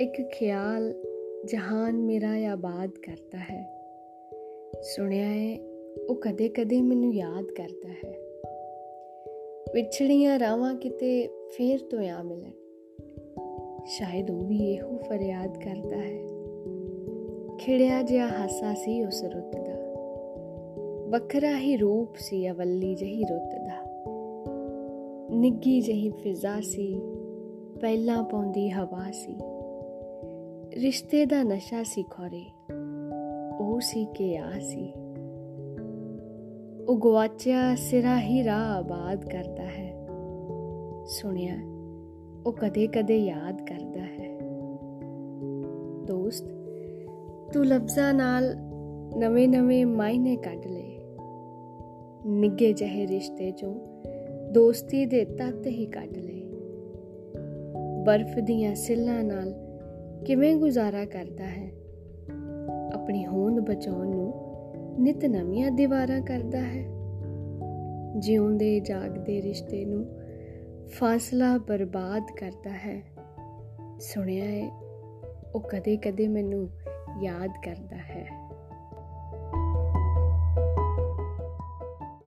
ਇੱਕ ਖਿਆਲ ਜਹਾਨ ਮੇਰਾ ਆਬਾਦ ਕਰਦਾ ਹੈ। ਸੁਣਿਆ ਹੈ ਉਹ ਕਦੇ-ਕਦੇ ਮੈਨੂੰ ਯਾਦ ਕਰਦਾ ਹੈ। ਵਿਛੜੀਆਂ ਰਾਵਾਂ ਕਿਤੇ ਫੇਰ ਤੋਂ ਆ ਮਿਲਣ। ਸ਼ਾਇਦ ਉਹ ਵੀ ਇਹੋ ਫਰਿਆਦ ਕਰਦਾ ਹੈ। ਖਿੜਿਆ ਜਿਹਾ ਹਾਸਾ ਸੀ ਉਸ ਰੁੱਤ ਦਾ। ਵੱਖਰਾ ਹੀ ਰੂਪ ਸੀ, ਅਵੱਲੀ ਜਹੀ ਰੁੱਤ ਦਾ। ਨਿੱਗੀ ਜਹੀ ਫਿਜ਼ਾ ਸੀ, ਪਹਿਲਾਂ ਪੌਂਦੀ ਹਵਾ ਸੀ। ਰਿਸ਼ਤੇ ਦਾ ਨਸ਼ਾ ਸੀ ਖੋਰੇ। ਉਹ ਸੀ ਕਿ ਆ ਸੀ। ਉਹ ਗਵਾਚਿਆ ਸਿਰਾ ਹੀ ਰਾਹ ਆਬਾਦ ਕਰਦਾ ਹੈ। ਸੁਣਿਆ, ਉਹ ਕਦੇ-ਕਦੇ ਯਾਦ ਕਰਦਾ ਹੈ। ਦੋਸਤ, ਤੂੰ ਲਫ਼ਜ਼ਾਂ ਨਾਲ ਨਵੇਂ-ਨਵੇਂ ਮਾਇਨੇ ਕੱਢ ਲਏ। ਨਿੱਗੇ ਜਿਹੇ ਰਿਸ਼ਤੇ ਚੋਂ ਦੋਸਤੀ ਦੇ ਤੱਤ ਹੀ ਕੱਢ ਲਏ। ਬਰਫ਼ ਦੀਆਂ ਸਿੱਲਾਂ ਨਾਲ ਕਿਵੇਂ ਗੁਜ਼ਾਰਾ ਕਰਦਾ ਹੈ? ਆਪਣੀ ਹੋਂਦ ਬਚਾਉਣ ਨੂੰ ਨਿਤ ਨਵੀਆਂ ਦੀਵਾਰਾਂ ਕਰਦਾ ਹੈ। ਜਿਉਂਦੇ ਜਾਗਦੇ ਰਿਸ਼ਤੇ ਨੂੰ ਫਾਸਲਾ ਬਰਬਾਦ ਕਰਦਾ ਹੈ। ਸੁਣਿਆ ਹੈ ਉਹ ਕਦੇ-ਕਦੇ ਮੈਨੂੰ ਯਾਦ ਕਰਦਾ ਹੈ।